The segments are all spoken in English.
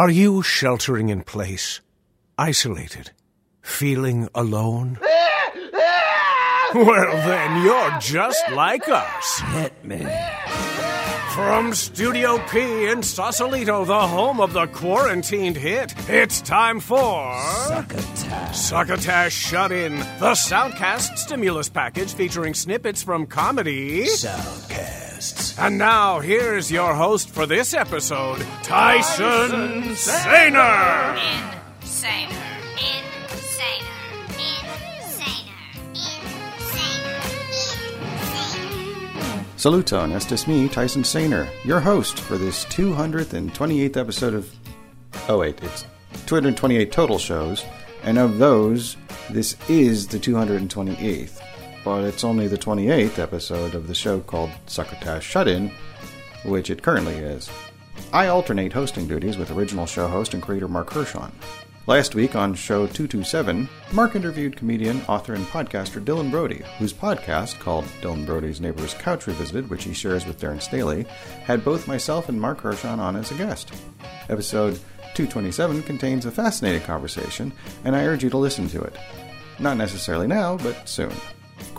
Are you sheltering in place, isolated, feeling alone? well, then you're just like us. Hit me. From Studio P in Sausalito, the home of the quarantined hit, it's time for. Succotash. Succotash Shut In, the Soundcast stimulus package featuring snippets from comedy. Soundcasts. And now, here's your host for this episode, Tyson Sainer. Insaner. Insaner. Insaner. Saluton, estes me, Tyson Sainer, your host for this 228th episode of. Oh, wait, it's 228 total shows, and of those, this is the 228th. But it's only the 28th episode of the show called Succotash Shut In, which it currently is. I alternate hosting duties with original show host and creator Marc Hershon. Last week on show 227, Mark interviewed comedian, author, and podcaster Dylan Brody, whose podcast, called Dylan Brody's Neighbor's Couch Revisited, which he shares with Darren Staley, had both myself and Marc Hershon on as a guest. Episode 227 contains a fascinating conversation, and I urge you to listen to it. Not necessarily now, but soon.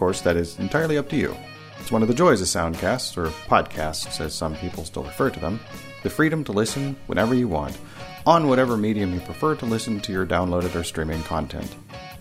Course, that is entirely up to you. It's one of the joys of soundcasts, or podcasts as some people still refer to them, the freedom to listen whenever you want, on whatever medium you prefer to listen to your downloaded or streaming content.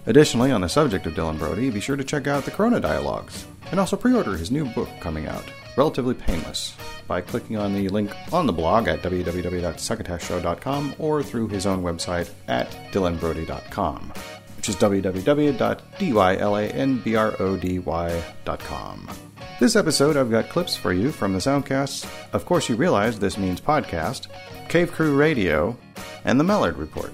Additionally, on the subject of Dylan Brody, be sure to check out the Corona Dialogues, and also pre order his new book coming out, Relatively Painless, by clicking on the link on the blog at www.succotashshow.com or through his own website at dylanbrody.com, which is www.dylanbrody.com. This episode, I've got clips for you from the Soundcasts. Of course, you realize this means podcast, Cave Crew Radio, and the Mallard Report.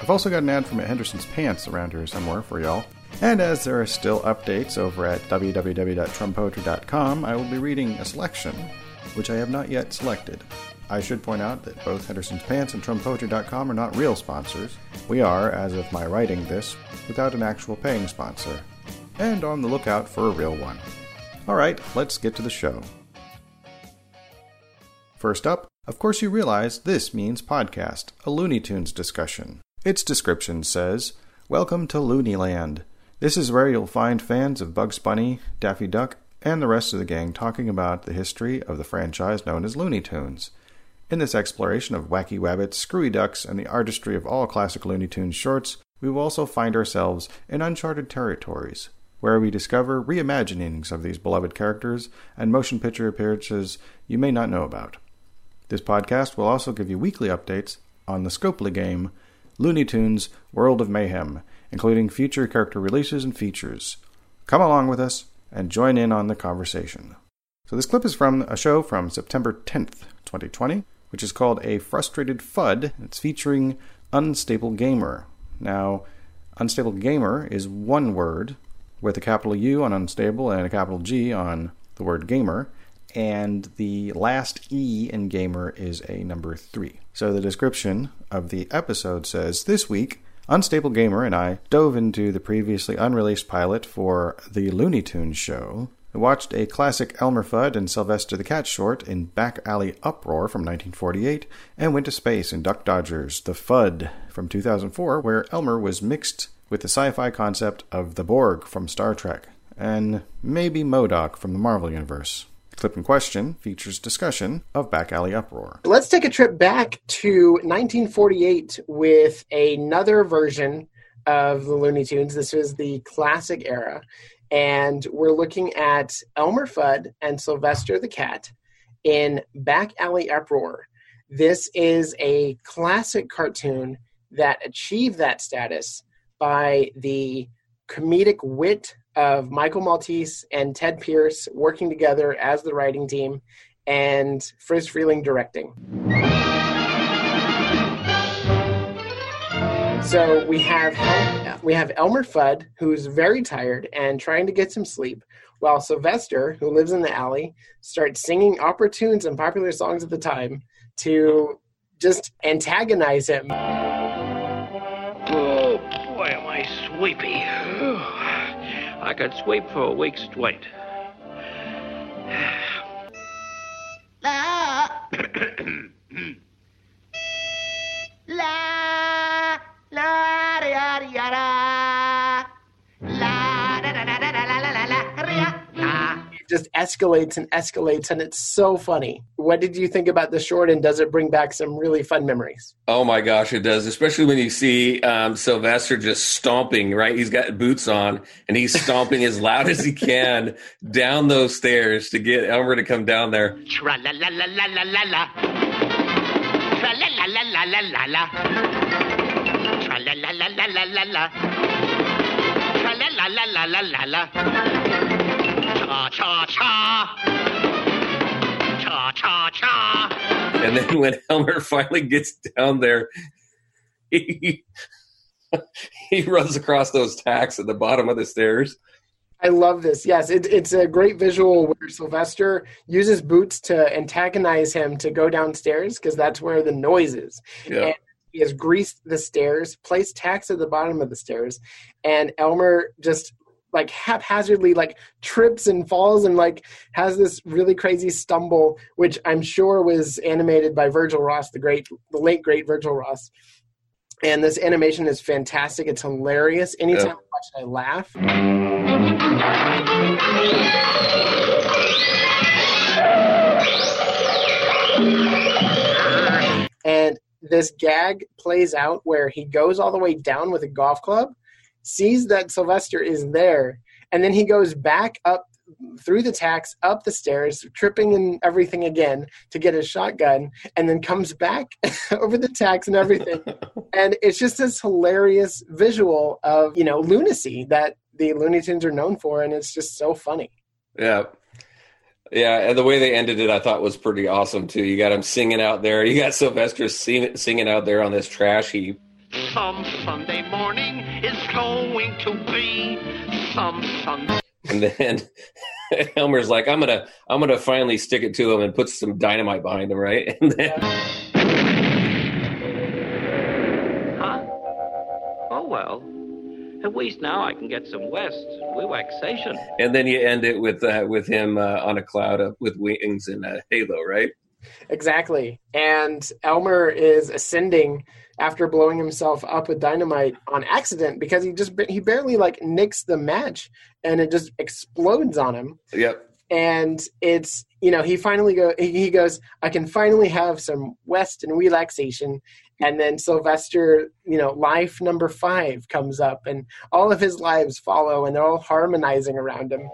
I've also got an ad from Henderson's Pants around here somewhere for y'all. And as there are still updates over at www.trumpoetry.com, I will be reading a selection, which I have not yet selected. I should point out that both Henderson's Pants and TrumpPoetry.com are not real sponsors. We are, as of my writing this, without an actual paying sponsor, and on the lookout for a real one. Alright, let's get to the show. First up, of course, you realize this means podcast, a Looney Tunes discussion. Its description says Welcome to Looneyland. This is where you'll find fans of Bugs Bunny, Daffy Duck, and the rest of the gang talking about the history of the franchise known as Looney Tunes. In this exploration of wacky wabbits, screwy ducks, and the artistry of all classic Looney Tunes shorts, we will also find ourselves in uncharted territories, where we discover reimaginings of these beloved characters and motion picture appearances you may not know about. This podcast will also give you weekly updates on the Scopely game, Looney Tunes World of Mayhem, including future character releases and features. Come along with us and join in on the conversation. So, this clip is from a show from September 10th, 2020, which is called A Frustrated Fudd. It's featuring Unstable Gamer. Now, Unstable Gamer is one word with a capital U on unstable and a capital G on the word gamer, and the last E in gamer is a number three. So the description of the episode says This week, Unstable Gamer and I dove into the previously unreleased pilot for the Looney Tunes show. We watched a classic Elmer Fudd and Sylvester the Cat short in Back Alley Uproar from 1948 and went to space in Duck Dodgers The Fudd from 2004, where Elmer was mixed with the sci fi concept of the Borg from Star Trek and maybe MODOK from the Marvel Universe. Clip in question features discussion of Back Alley Uproar. Let's take a trip back to 1948 with another version of the Looney Tunes. This was the classic era. And we're looking at Elmer Fudd and Sylvester the Cat in Back Alley Uproar. This is a classic cartoon that achieved that status by the comedic wit of Michael Maltese and Tedd Pierce working together as the writing team and Friz Freleng directing. So we have we have Elmer Fudd, who's very tired and trying to get some sleep, while Sylvester, who lives in the alley, starts singing opera tunes and popular songs at the time to just antagonize him. Oh, boy, am I sleepy. I could sleep for a week straight. Yada. La da da da da da la la la la ria, la. It just escalates and escalates, and it's so funny. What did you think about the short, and does it bring back some really fun memories? Oh my gosh, it does. Especially when you see um, Sylvester just stomping, right? He's got boots on and he's stomping as loud as he can down those stairs to get Elmer to come down there. Tra la la la la la la la. Tra la la la la la la la. La la la la la la la. Tra la la la la la la la. Cha cha cha. Cha cha cha. And then when Elmer finally gets down there, he, he runs across those tacks at the bottom of the stairs. I love this. Yes, it, it's a great visual where Sylvester uses boots to antagonize him to go downstairs because that's where the noise is. Yeah. And he has greased the stairs, placed tacks at the bottom of the stairs, and Elmer just like haphazardly like trips and falls and like has this really crazy stumble, which I'm sure was animated by Virgil Ross, the great, the late great Virgil Ross. And this animation is fantastic. It's hilarious. Anytime Yeah. I watch it, I laugh. This gag plays out where he goes all the way down with a golf club, sees that Sylvester is there, and then he goes back up through the tacks, up the stairs, tripping and everything again to get his shotgun, and then comes back over the tacks and everything. and it's just this hilarious visual of, you know, lunacy that the Looney Tunes are known for, and it's just so funny. Yeah. Yeah, and the way they ended it, I thought was pretty awesome too. You got him singing out there. You got Sylvester sing, singing out there on this trash heap. Some Sunday morning is going to be some Sunday. And then Elmer's like, "I'm gonna, I'm gonna finally stick it to him and put some dynamite behind him, right?" And then, Huh? Oh, well. At least now I can get some West relaxation. and then you end it with uh, with him uh, on a cloud of, with wings and a halo, right? Exactly. And Elmer is ascending after blowing himself up with dynamite on accident because he just he barely like nicks the match and it just explodes on him. Yep. And it's you know he finally go he he goes I can finally have some rest and relaxation. And then Sylvester, you know, life number five comes up, and all of his lives follow, and they're all harmonizing around him.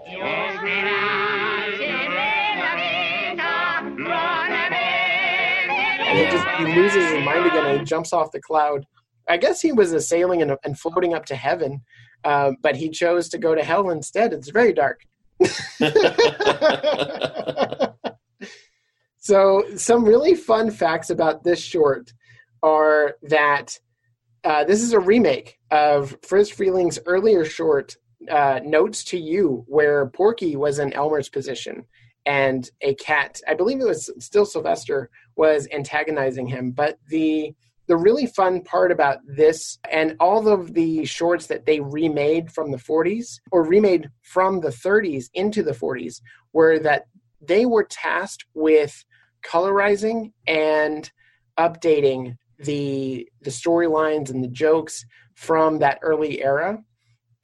and he just he loses his mind again and he jumps off the cloud. I guess he was sailing and, and floating up to heaven, uh, but he chose to go to hell instead. It's very dark. so, some really fun facts about this short are that uh, this is a remake of Friz Freleng's earlier short, uh, Notes to You, where Porky was in Elmer's position and a cat, I believe it was still Sylvester, was antagonizing him. But the the really fun part about this and all of the shorts that they remade from the 40s or remade from the 30s into the 40s were that they were tasked with colorizing and updating the the storylines and the jokes from that early era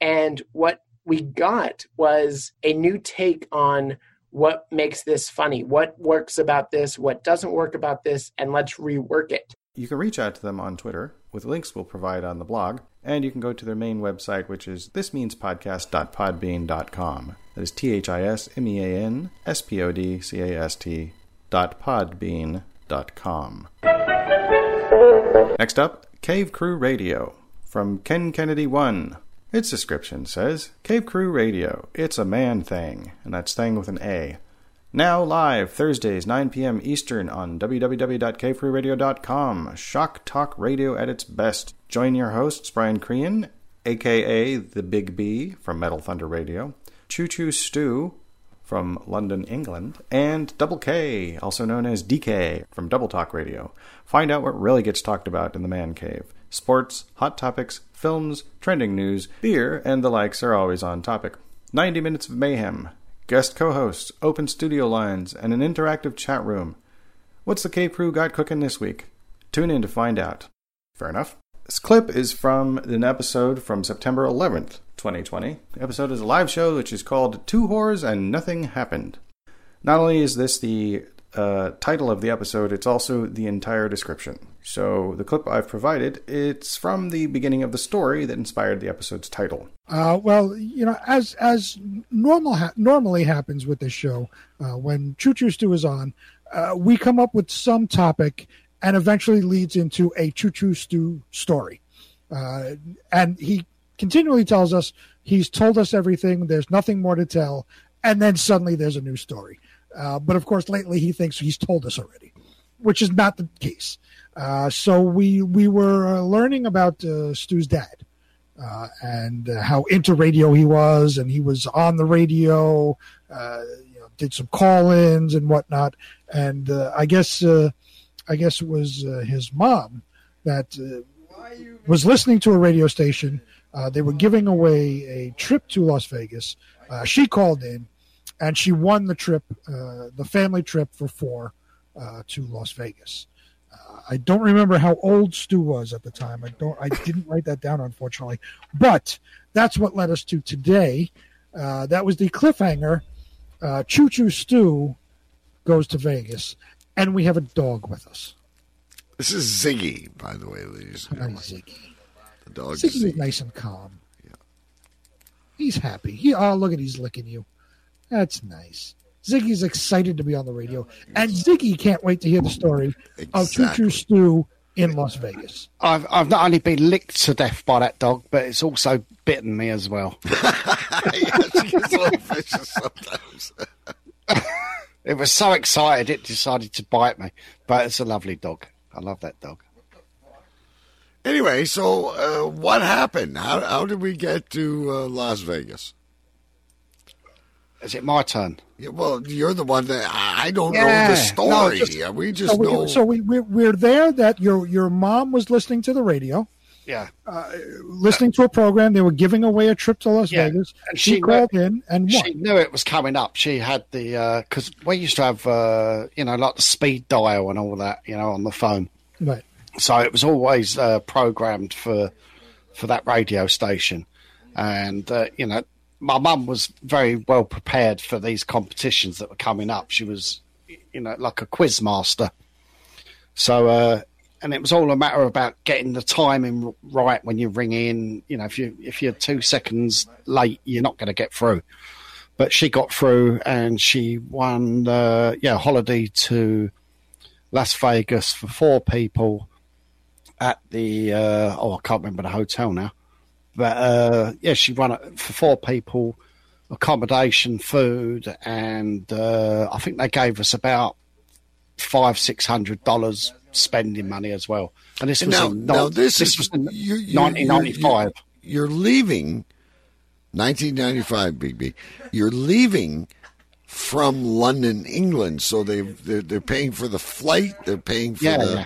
and what we got was a new take on what makes this funny what works about this what doesn't work about this and let's rework it You can reach out to them on Twitter with links we'll provide on the blog, and you can go to their main website, which is thismeanspodcast.podbean.com. That is T H I S M E A N S P O D C A S T dot. Next up, Cave Crew Radio from Ken Kennedy 1. Its description says Cave Crew Radio, it's a man thing, and that's thing with an A. Now live Thursdays 9 p.m. Eastern on www.kfreeradio.com. Shock talk radio at its best. Join your hosts Brian Crean, aka the Big B from Metal Thunder Radio, Choo Choo Stew from London, England, and Double K, also known as DK from Double Talk Radio. Find out what really gets talked about in the man cave. Sports, hot topics, films, trending news, beer, and the likes are always on topic. 90 minutes of mayhem, guest co hosts, open studio lines, and an interactive chat room. What's the Cave Crew got cooking this week? Tune in to find out. Fair enough. This clip is from an episode from September 11th, 2020. The episode is a live show which is called Two Whores and Nothing Happened. Not only is this the uh, title of the episode, it's also the entire description. So the clip I've provided, it's from the beginning of the story that inspired the episode's title. Uh, well, you know, as as normal ha- normally happens with this show, uh, when Choo Choo Stew is on, uh, we come up with some topic and eventually leads into a Choo Choo Stew story. Uh, and he continually tells us he's told us everything. There's nothing more to tell, and then suddenly there's a new story. Uh, but of course, lately he thinks he's told us already, which is not the case. Uh, so we we were uh, learning about uh, Stu's dad uh, and uh, how into radio he was, and he was on the radio, you know, did some call-ins and whatnot. And I guess I guess it was his mom that was listening to a radio station. Uh, they were giving away a trip to Las Vegas. Uh, she called in, and she won the trip, uh, the family trip for four uh, to Las Vegas. Uh, I don't remember how old Stu was at the time. I don't. I didn't write that down, unfortunately. But that's what led us to today. Uh, that was the cliffhanger. Choo Choo Stu goes to Vegas, and we have a dog with us. This is Ziggy, by the way, ladies and Hi, gentlemen. Ziggy. The dog Ziggy is Ziggy. nice and calm. Yeah. He's happy. He oh look at he's licking you. That's nice. Ziggy's excited to be on the radio, and Ziggy can't wait to hear the story of Choo Choo Stew in Las Vegas. I've I've not only been licked to death by that dog, but it's also bitten me as well. yes, he a little vicious sometimes. It was so excited it decided to bite me, but it's a lovely dog. I love that dog. Anyway, so uh, what happened? How how did we get to uh, Las Vegas? Is it my turn? Yeah, well, you're the one that I I don't know Yeah, the no, story. just- Yeah, we just So, we, know. so we, we we're there that your your mom was listening to the radio, Yeah. listening to a program. They were giving away a trip to Las Yeah, Vegas. and She, she called in and won. She knew it was coming up. She had the because we used to have uh, you know like the speed dial and all that you know on the phone. Right. So it was always uh, programmed for for that radio station, and uh, you know my mum was very well prepared for these competitions that were coming up. She was you know like a quiz master. So uh, and it was all a matter about getting the timing right when you ring in. You know if you if you're two seconds late, you're not going to get through. But she got through and she won uh, yeah holiday to Las Vegas for four people at the uh, oh I can't remember the hotel now, but uh, yeah, she won it for four people, accommodation, food, and uh, I think they gave us about five six hundred dollars spending money as well. And this was now, in, now this, is was in you- you- nineteen ninety five. You're, you're leaving 1995, BB. You're leaving from London, England. So they they're, they're paying for the flight. They're paying for Yeah, the. yeah.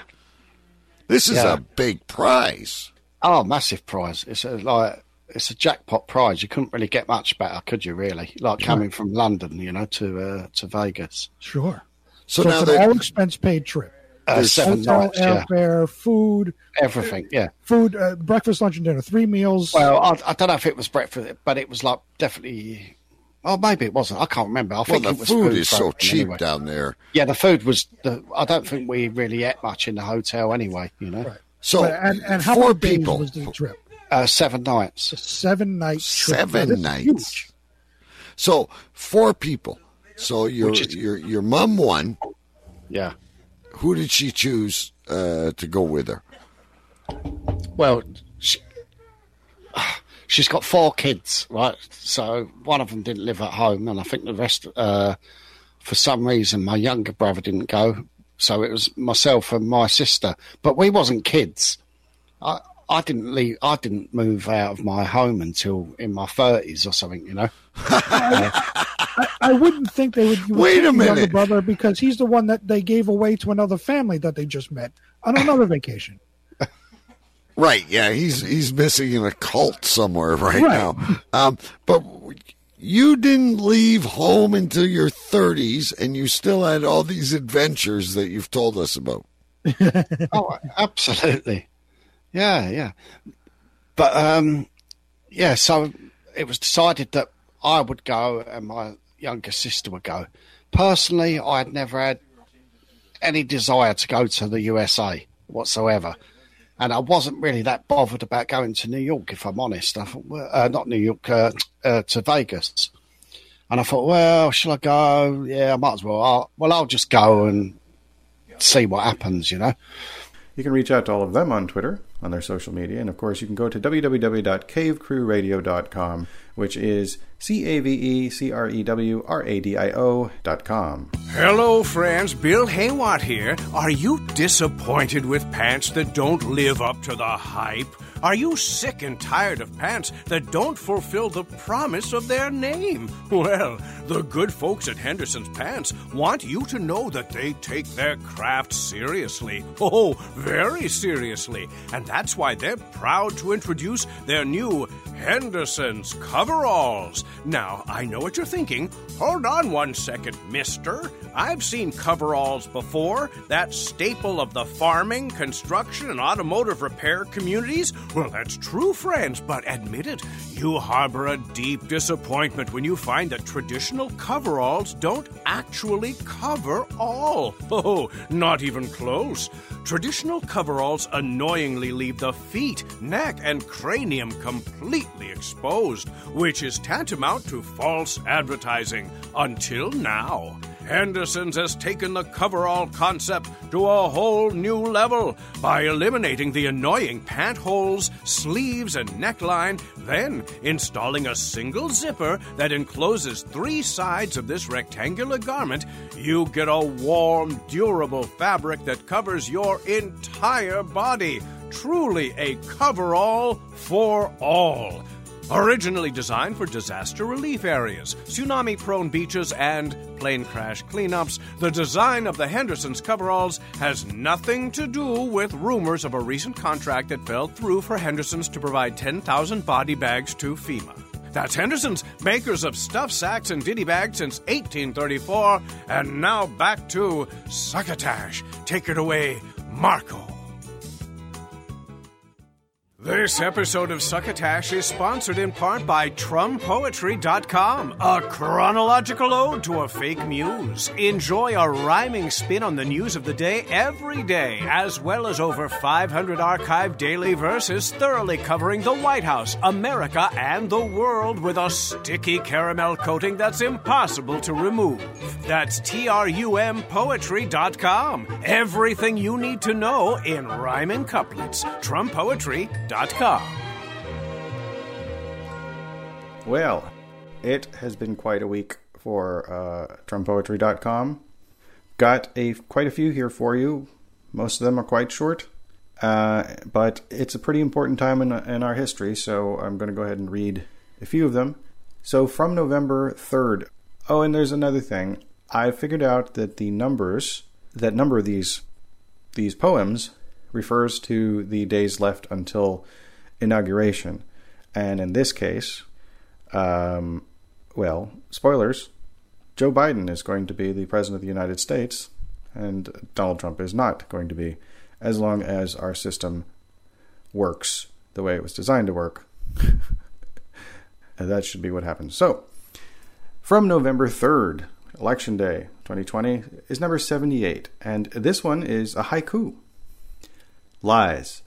This is Yeah. a big prize. Oh, massive prize! It's a like it's a jackpot prize. You couldn't really get much better, could you? Really, like coming from London, you know, to uh, to Vegas. Sure. So, So, now it's an all expense paid trip. Uh, There's seven Hotel, nights, yeah, airfare, food, everything, yeah. food, uh, breakfast, lunch, and dinner, three meals. Well, I, I don't know if it was breakfast, but it was like definitely. Oh, maybe it wasn't. I can't remember. I well, think the it was food is so cheap anyway. down there. Yeah, the food was. The, I don't think we really ate much in the hotel anyway. You know, Right. So But- and, and how four many days people, was the trip? uh, seven nights. A seven night trip. Now, seven this nights. huge. So four people. So your your your mom won. Yeah. Who did she choose uh, to go with her? Well, she, she's got four kids, right? So one of them didn't live at home, and I think the rest, uh, for some reason, my younger brother didn't go. So it was myself and my sister, but we wasn't kids. I I didn't leave. I didn't move out of my home until in my thirties or something. You know. I wouldn't think they would. Wait a minute. brother, because he's the one that they gave away to another family that they just met on another vacation. Right. Yeah, he's he's missing in a cult somewhere right, Right. now. Um, but you didn't leave home until your 30s, and you still had all these adventures that you've told us about. oh, absolutely. Yeah, yeah. But um, yeah, so it was decided that I would go and my younger sister would go. Personally, I had never had any desire to go to the USA whatsoever. And I wasn't really that bothered about going to New York, if I'm honest. I thought, well, uh, not New York, uh, uh, to Vegas. And I thought, well, shall I go? Yeah, I might as well. I'll, well, I'll just go and see what happens, you know. You can reach out to all of them on Twitter, on their social media, and of course, you can go to www.cavecrewradio.com, which is C A V E C R E W R A D I O dot com. Hello, friends. Bill Haywatt here. Are you disappointed with pants that don't live up to the hype? Are you sick and tired of pants that don't fulfill the promise of their name? Well, the good folks at Henderson's Pants want you to know that they take their craft seriously. Oh, very seriously. And that's why they're proud to introduce their new Henderson's coveralls. Now, I know what you're thinking. Hold on one second, mister. I've seen coveralls before, that staple of the farming, construction, and automotive repair communities. Well, that's true, friends, but admit it, you harbor a deep disappointment when you find that traditional coveralls don't actually cover all. Oh, not even close. Traditional coveralls annoyingly leave the feet, neck, and cranium completely exposed, which is tantamount to false advertising until now. Henderson's has taken the coverall concept to a whole new level by eliminating the annoying pant holes, sleeves, and neckline, then installing a single zipper that encloses three sides of this rectangular garment. You get a warm, durable fabric that covers your entire body. Truly a coverall for all. Originally designed for disaster relief areas, tsunami prone beaches, and plane crash cleanups, the design of the Henderson's coveralls has nothing to do with rumors of a recent contract that fell through for Henderson's to provide 10,000 body bags to FEMA. That's Henderson's, makers of stuff sacks and ditty bags since 1834. And now back to Succotash. Take it away, Marco. This episode of Succotash is sponsored in part by TrumPoetry.com, a chronological ode to a fake muse. Enjoy a rhyming spin on the news of the day every day, as well as over 500 archived daily verses thoroughly covering the White House, America, and the world with a sticky caramel coating that's impossible to remove. That's TRUMPoetry.com. Everything you need to know in rhyming couplets. TrumPoetry.com. Well, it has been quite a week for uh. Got a quite a few here for you. Most of them are quite short, uh, but it's a pretty important time in, in our history, so I'm going to go ahead and read a few of them. So from November 3rd. Oh, and there's another thing. I figured out that the numbers, that number these these poems refers to the days left until inauguration. And in this case, um, well, spoilers Joe Biden is going to be the President of the United States, and Donald Trump is not going to be, as long as our system works the way it was designed to work. that should be what happens. So, from November 3rd, Election Day 2020, is number 78, and this one is a haiku lies,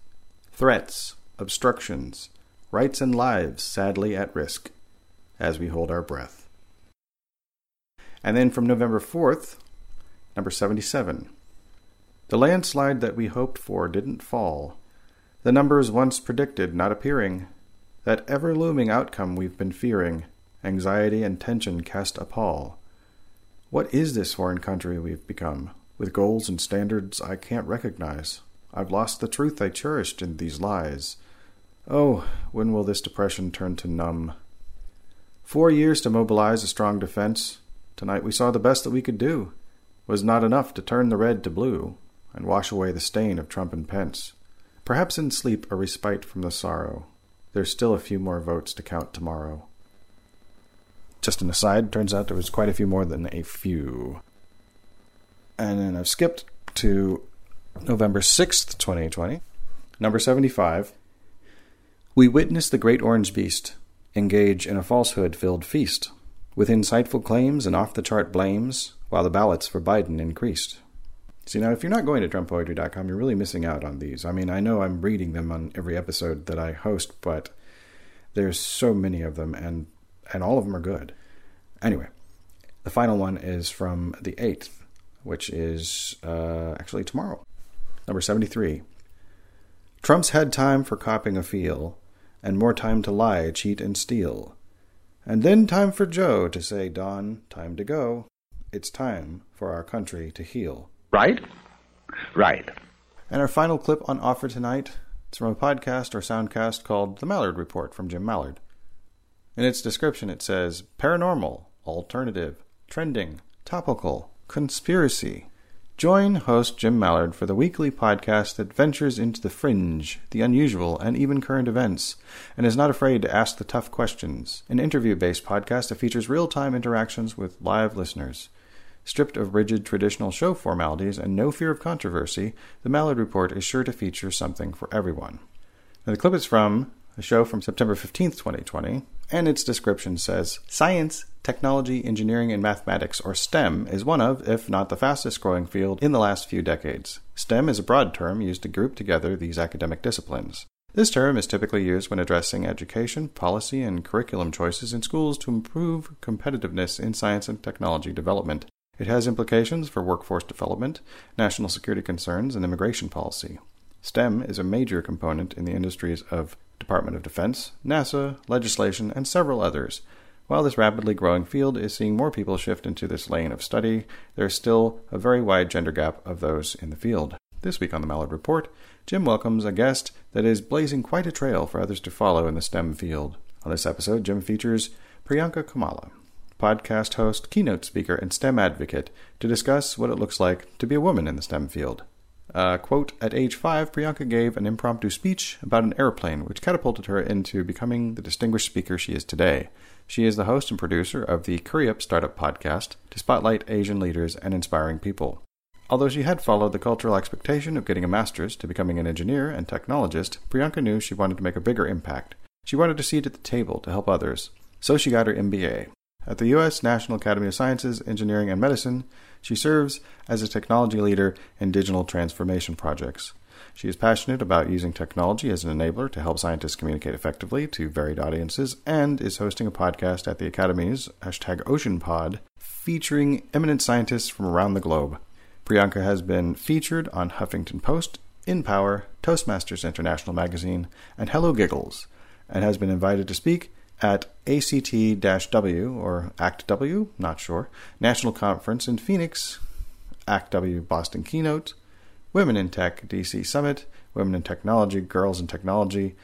threats, obstructions, rights and lives sadly at risk as we hold our breath. And then from November 4th, number 77. The landslide that we hoped for didn't fall. The numbers once predicted not appearing. That ever looming outcome we've been fearing. Anxiety and tension cast a pall. What is this foreign country we've become, with goals and standards I can't recognize? I've lost the truth I cherished in these lies. Oh, when will this depression turn to numb? Four years to mobilize a strong defense. Tonight we saw the best that we could do. Was not enough to turn the red to blue and wash away the stain of Trump and Pence. Perhaps in sleep a respite from the sorrow. There's still a few more votes to count tomorrow. Just an aside, turns out there was quite a few more than a few. And then I've skipped to November 6th, 2020. Number 75. We witness the great orange beast engage in a falsehood filled feast, with insightful claims and off the chart blames, while the ballots for Biden increased. See, now, if you're not going to TrumPoetry.com, you're really missing out on these. I mean, I know I'm reading them on every episode that I host, but there's so many of them, and, and all of them are good. Anyway, the final one is from the 8th, which is uh, actually tomorrow. Number 73. Trump's had time for copping a feel, and more time to lie, cheat, and steal. And then time for Joe to say, Don, time to go. It's time for our country to heal. Right? Right. And our final clip on offer tonight is from a podcast or soundcast called The Mallard Report from Jim Mallard. In its description, it says paranormal, alternative, trending, topical, conspiracy. Join host Jim Mallard for the weekly podcast that ventures into the fringe, the unusual, and even current events, and is not afraid to ask the tough questions. An interview based podcast that features real time interactions with live listeners. Stripped of rigid traditional show formalities and no fear of controversy, the Mallard Report is sure to feature something for everyone. Now, the clip is from a show from September 15th, 2020, and its description says Science, technology, engineering, and mathematics, or STEM, is one of, if not the fastest growing field in the last few decades. STEM is a broad term used to group together these academic disciplines. This term is typically used when addressing education, policy, and curriculum choices in schools to improve competitiveness in science and technology development. It has implications for workforce development, national security concerns, and immigration policy. STEM is a major component in the industries of Department of Defense, NASA, legislation, and several others. While this rapidly growing field is seeing more people shift into this lane of study, there is still a very wide gender gap of those in the field. This week on the Mallard Report, Jim welcomes a guest that is blazing quite a trail for others to follow in the STEM field. On this episode, Jim features Priyanka Kamala, podcast host, keynote speaker, and STEM advocate, to discuss what it looks like to be a woman in the STEM field. Uh, quote, At age five, Priyanka gave an impromptu speech about an airplane, which catapulted her into becoming the distinguished speaker she is today. She is the host and producer of the Curry Up Startup podcast to spotlight Asian leaders and inspiring people. Although she had followed the cultural expectation of getting a master's to becoming an engineer and technologist, Priyanka knew she wanted to make a bigger impact. She wanted a seat at the table to help others. So she got her MBA. At the U.S. National Academy of Sciences, Engineering, and Medicine, she serves as a technology leader in digital transformation projects. She is passionate about using technology as an enabler to help scientists communicate effectively to varied audiences and is hosting a podcast at the Academy's hashtag OceanPod featuring eminent scientists from around the globe. Priyanka has been featured on Huffington Post, InPower, Toastmasters International Magazine, and Hello Giggles, and has been invited to speak at ACT-W or ACT W, not sure, National Conference in Phoenix, ACT W Boston Keynote, Women in Tech DC Summit, Women in Technology, Girls in Technology,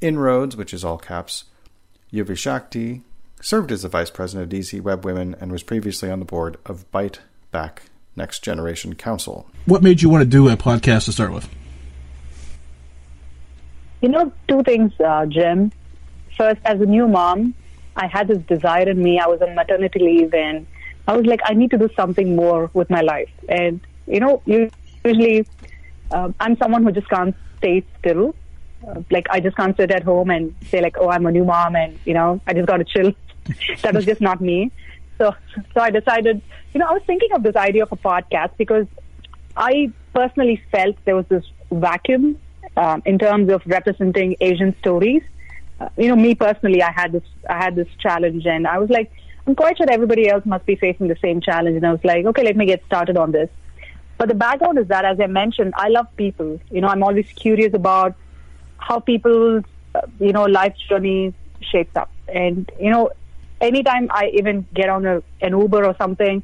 Inroads, which is all caps, Yuvi Shakti, served as the vice president of DC Web Women and was previously on the board of Byte Back Next Generation Council. What made you want to do a podcast to start with? You know, two things, uh, Jim first, as a new mom, I had this desire in me. I was on maternity leave, and I was like, I need to do something more with my life. And you know, usually, uh, I'm someone who just can't stay still. Uh, like I just can't sit at home and say like, oh, I'm a new mom, and you know, I just got to chill. that was just not me. So, so I decided, you know, I was thinking of this idea of a podcast because I personally felt there was this vacuum um, in terms of representing Asian stories uh, you know, me personally, I had this, I had this challenge, and I was like, I'm quite sure everybody else must be facing the same challenge. And I was like, okay, let me get started on this. But the background is that, as I mentioned, I love people. You know, I'm always curious about how people's, uh, you know, life journey shapes up. And you know, anytime I even get on a, an Uber or something,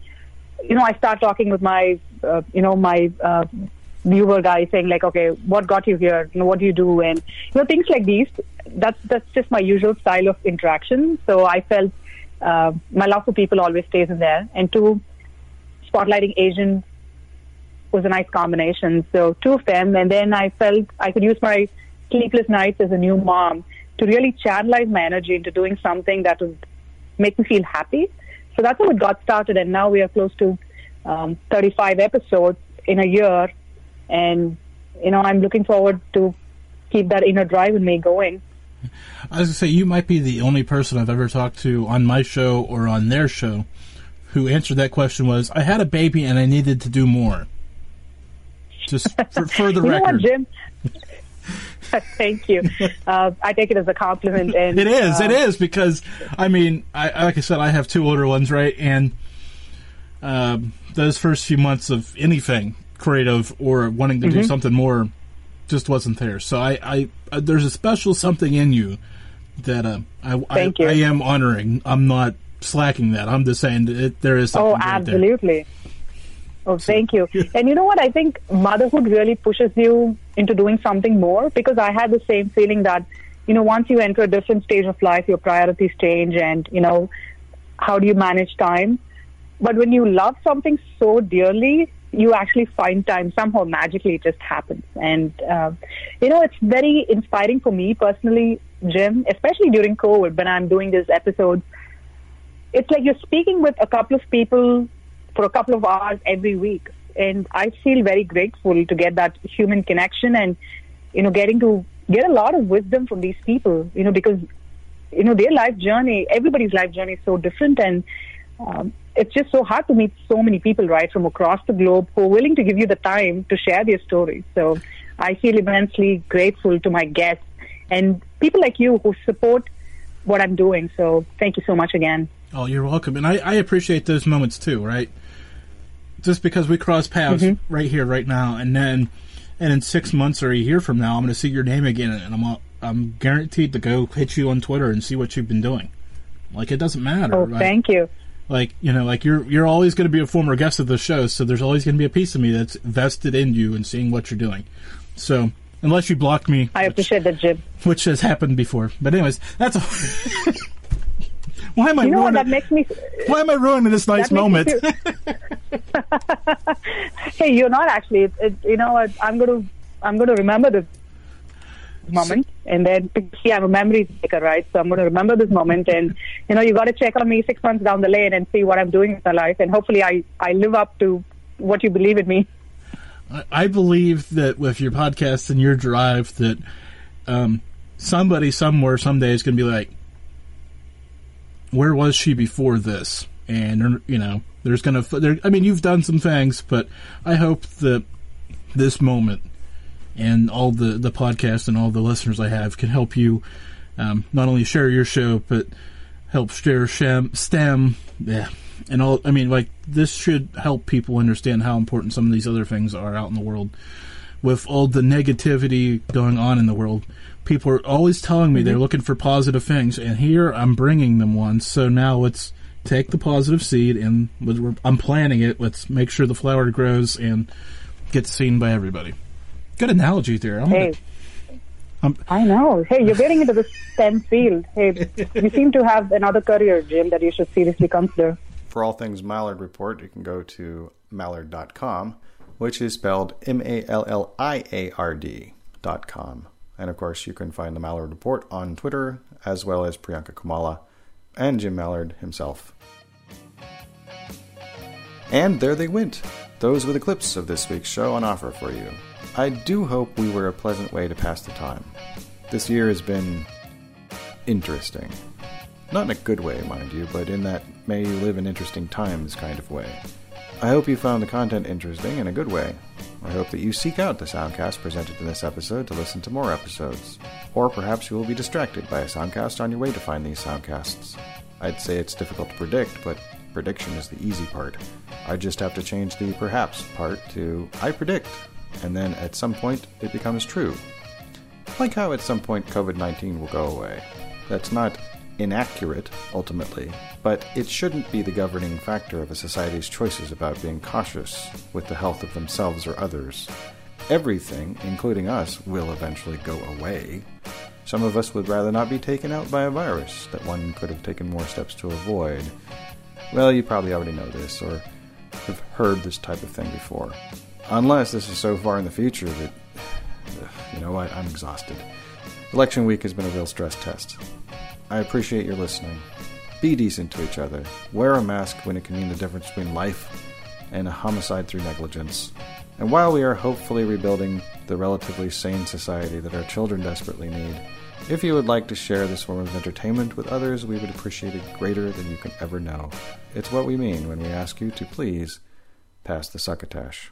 you know, I start talking with my, uh, you know, my uh, Uber guy saying like, okay, what got you here? You know, what do you do? And you know, things like these. That's that's just my usual style of interaction. So I felt uh, my love for people always stays in there. And two, spotlighting Asian was a nice combination. So two of them, and then I felt I could use my sleepless nights as a new mom to really channelize my energy into doing something that would make me feel happy. So that's how it got started, and now we are close to um, 35 episodes in a year and you know i'm looking forward to keep that inner drive in me going. I was gonna say you might be the only person I've ever talked to on my show or on their show who answered that question was I had a baby and I needed to do more. Just for, for the know what, record. Jim? Thank you. Uh, I take it as a compliment. And It is. uh, it is because I mean, I- like I said, I have two older ones, right? And um, those first few months of anything creative or wanting to do Mhm. something more just wasn't there. So I, I uh, there's a special something in you that uh, I, I you. I am honoring. I'm not slacking that. I'm just saying that it, there is something. Oh, right there. absolutely. Oh, thank you. And you know what? I think motherhood really pushes you into doing something more because I had the same feeling that, you know, once you enter a different stage of life, your priorities change and, you know, how do you manage time? But when you love something so dearly, you actually find time somehow magically it just happens. And, uh, you know, it's very inspiring for me personally, Jim, especially during COVID when I'm doing these episodes it's like you're speaking with a couple of people for a couple of hours every week. And I feel very grateful to get that human connection and, you know, getting to get a lot of wisdom from these people, you know, because, you know, their life journey, everybody's life journey is so different. And um, it's just so hard to meet so many people, right, from across the globe who are willing to give you the time to share their stories. So I feel immensely grateful to my guests and people like you who support what I'm doing. So thank you so much again. Oh, you're welcome, and I, I appreciate those moments too, right? Just because we cross paths Mm-hmm. right here, right now, and then, and in six months or a year from now, I'm going to see your name again, and I'm I'm guaranteed to go hit you on Twitter and see what you've been doing. Like it doesn't matter. Oh, right? thank you. Like you know, like you're you're always going to be a former guest of the show, so there's always going to be a piece of me that's vested in you and seeing what you're doing. So unless you block me, I appreciate that, Jim. which has happened before, but anyways, that's. A Why am I you know what? ruining? That makes me. Why am I ruining this nice that makes me moment? hey, you're not actually. It, it, you know what? I'm going to. I'm going to remember this moment, and then see, I'm a memory taker, right? So I'm going to remember this moment, and you know, you got to check on me six months down the lane and see what I'm doing with my life, and hopefully, I I live up to what you believe in me. I- believe that with your podcast and your drive, that um, somebody somewhere someday is going to be like, "Where was she before this?" And you know, there's going to. I mean, you've done some things, but I hope that this moment and all the the podcast and all the listeners I have can help you um, not only share your show, but help share shem, STEM, yeah, and all. I mean, like this should help people understand how important some of these other things are out in the world. With all the negativity going on in the world, people are always telling me they're looking for positive things, and here I'm bringing them one. So now let's take the positive seed and I'm planting it. Let's make sure the flower grows and gets seen by everybody. Good analogy there. I'm Hey. gonna- I know. Hey, you're getting into the STEM field. Hey, you seem to have another career, Jim, that you should seriously consider. For all things Mallard Report, you can go to mallard.com, which is spelled M A L L I A R D.com. And of course, you can find the Mallard Report on Twitter, as well as Priyanka Kamala and Jim Mallard himself. And there they went. Those were the clips of this week's show on offer for you. I do hope we were a pleasant way to pass the time. This year has been interesting. Not in a good way, mind you, but in that may you live in interesting times kind of way. I hope you found the content interesting in a good way. I hope that you seek out the soundcast presented in this episode to listen to more episodes. Or perhaps you will be distracted by a soundcast on your way to find these soundcasts. I'd say it's difficult to predict, but prediction is the easy part. I just have to change the perhaps part to I predict, and then at some point it becomes true. Like how at some point COVID 19 will go away. That's not inaccurate, ultimately, but it shouldn't be the governing factor of a society's choices about being cautious with the health of themselves or others. Everything, including us, will eventually go away. Some of us would rather not be taken out by a virus that one could have taken more steps to avoid. Well, you probably already know this, or have heard this type of thing before. Unless this is so far in the future that. You know what? I'm exhausted. Election week has been a real stress test. I appreciate your listening. Be decent to each other. Wear a mask when it can mean the difference between life and a homicide through negligence. And while we are hopefully rebuilding the relatively sane society that our children desperately need, if you would like to share this form of entertainment with others, we would appreciate it greater than you can ever know. It's what we mean when we ask you to please pass the succotash.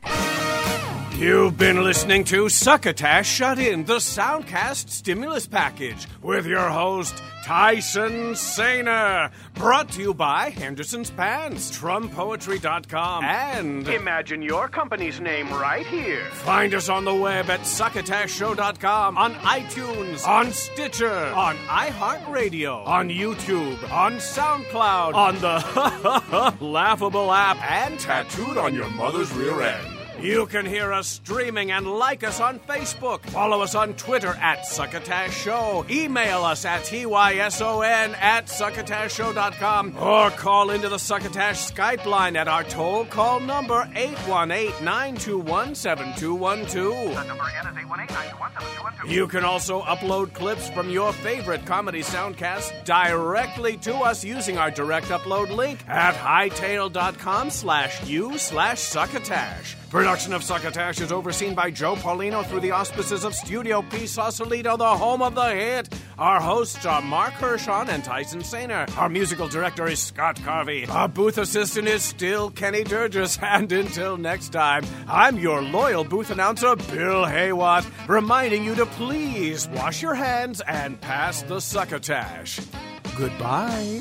You've been listening to Succotash Shut In, the Soundcast Stimulus Package, with your host, Tyson Sainer. Brought to you by Henderson's Pants, TrumPoetry.com, and Imagine your company's name right here. Find us on the web at succotashshow.com, on iTunes, on Stitcher, on iHeartRadio, on YouTube, on SoundCloud, on the Laughable app, and tattooed on your mother's rear end. You can hear us streaming and like us on Facebook. Follow us on Twitter at Succotash Show. Email us at TYSON at succotashshow.com or call into the Succotash Skype line at our toll call number 818 921 7212. number again is 818 You can also upload clips from your favorite comedy soundcasts directly to us using our direct upload link at hightail.com slash you slash succotash. Production of Succotash is overseen by Joe Paulino through the auspices of Studio P. Sausalito, the home of the hit. Our hosts are Marc Hershon and Tyson Sainer. Our musical director is Scott Carvey. Our booth assistant is still Kenny Durgis. And until next time, I'm your loyal booth announcer, Bill Haywatt, reminding you to please wash your hands and pass the succotash. Goodbye.